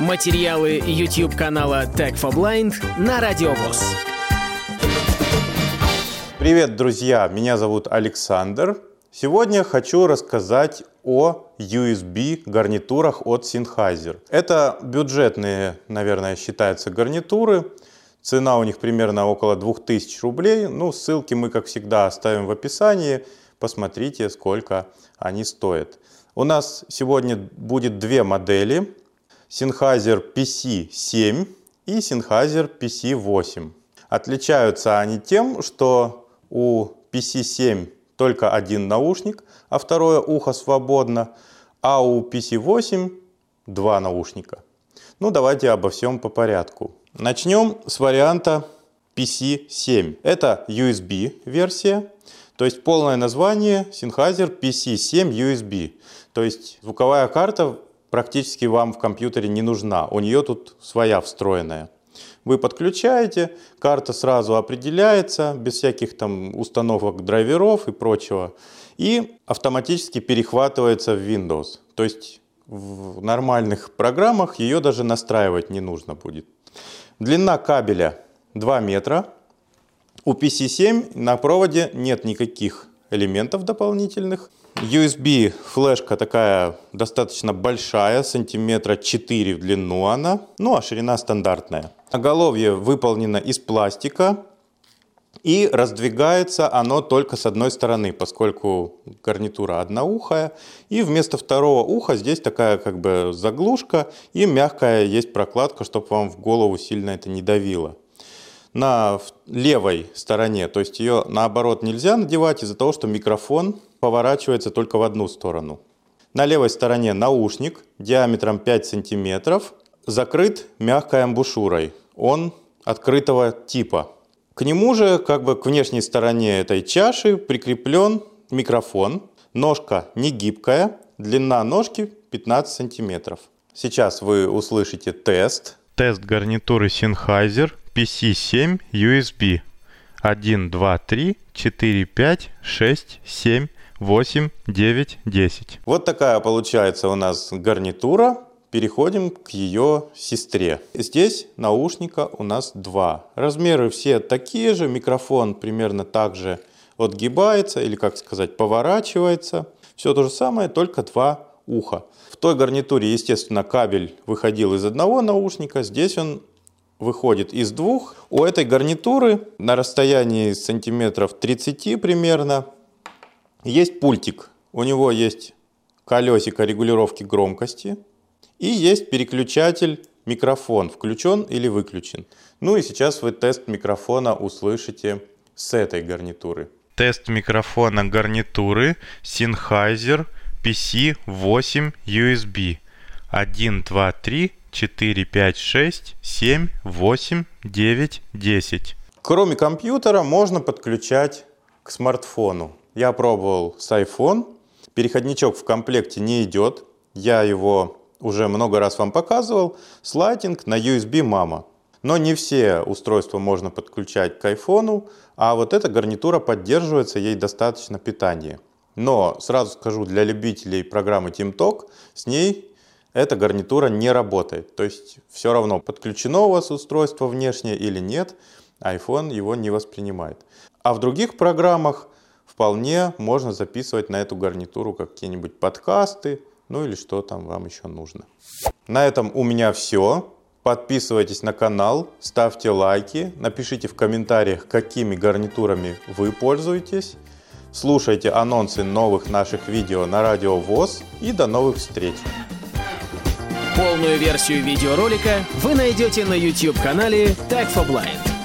Материалы YouTube канала Tech for Blind на Радиовоз. Привет, друзья! Меня зовут Александр. Сегодня хочу рассказать о USB гарнитурах от Sennheiser. Это бюджетные, наверное, считаются гарнитуры. Цена у них примерно около 2000 рублей. Ну, ссылки мы, как всегда, оставим в описании. Посмотрите, сколько они стоят. У нас сегодня будет две модели. Sennheiser PC7 и Sennheiser PC8. Отличаются они тем, что у PC7 только один наушник, а второе ухо свободно, а у PC8 два наушника. Ну, давайте обо всем по порядку. Начнем с варианта PC7. Это USB-версия, то есть полное название Sennheiser PC7 USB. То есть звуковая карта практически вам в компьютере не нужна. У нее тут своя встроенная. Вы подключаете, карта сразу определяется, без всяких там установок драйверов и прочего, и автоматически перехватывается в Windows. То есть в нормальных программах ее даже настраивать не нужно будет. Длина кабеля 2 метра. У PC7 на проводе нет никаких элементов дополнительных. USB флешка такая достаточно большая, сантиметра 4 в длину она, ну а ширина стандартная. Оголовье выполнено из пластика и раздвигается оно только с одной стороны, поскольку гарнитура одноухая. И вместо второго уха здесь такая как бы заглушка и мягкая есть прокладка, чтобы вам в голову сильно это не давило на левой стороне, то есть ее наоборот нельзя надевать из-за того, что микрофон поворачивается только в одну сторону. На левой стороне наушник диаметром 5 сантиметров, закрыт мягкой амбушюрой. Он открытого типа. К нему же, как бы к внешней стороне этой чаши прикреплен микрофон. Ножка не гибкая, длина ножки 15 сантиметров. Сейчас вы услышите тест. Тест гарнитуры Sennheiser PC7 USB 1, 2, 3, 4, 5, 6, 7, 8, 9, 10. Вот такая получается у нас гарнитура. Переходим к ее сестре. Здесь наушника у нас два. Размеры все такие же. Микрофон примерно так же отгибается или, как сказать, поворачивается. Все то же самое, только два уха. В той гарнитуре, естественно, кабель выходил из одного наушника. Здесь он выходит из двух. У этой гарнитуры на расстоянии сантиметров 30 примерно есть пультик. У него есть колесико регулировки громкости и есть переключатель микрофон, включен или выключен. Ну и сейчас вы тест микрофона услышите с этой гарнитуры. Тест микрофона гарнитуры Sennheiser PC8 USB 1, 2, 3, 4, 5, 6, 7, 8, 9, 10. Кроме компьютера можно подключать к смартфону. Я пробовал с iPhone. Переходничок в комплекте не идет. Я его уже много раз вам показывал. Слайдинг на USB мама. Но не все устройства можно подключать к iPhone, а вот эта гарнитура поддерживается, ей достаточно питания. Но сразу скажу, для любителей программы TeamTalk с ней эта гарнитура не работает. То есть все равно подключено у вас устройство внешнее или нет, iPhone его не воспринимает. А в других программах вполне можно записывать на эту гарнитуру какие-нибудь подкасты, ну или что там вам еще нужно. На этом у меня все. Подписывайтесь на канал, ставьте лайки, напишите в комментариях, какими гарнитурами вы пользуетесь. Слушайте анонсы новых наших видео на Радио ВОЗ и до новых встреч! Полную версию видеоролика вы найдете на YouTube-канале Tag for Blind.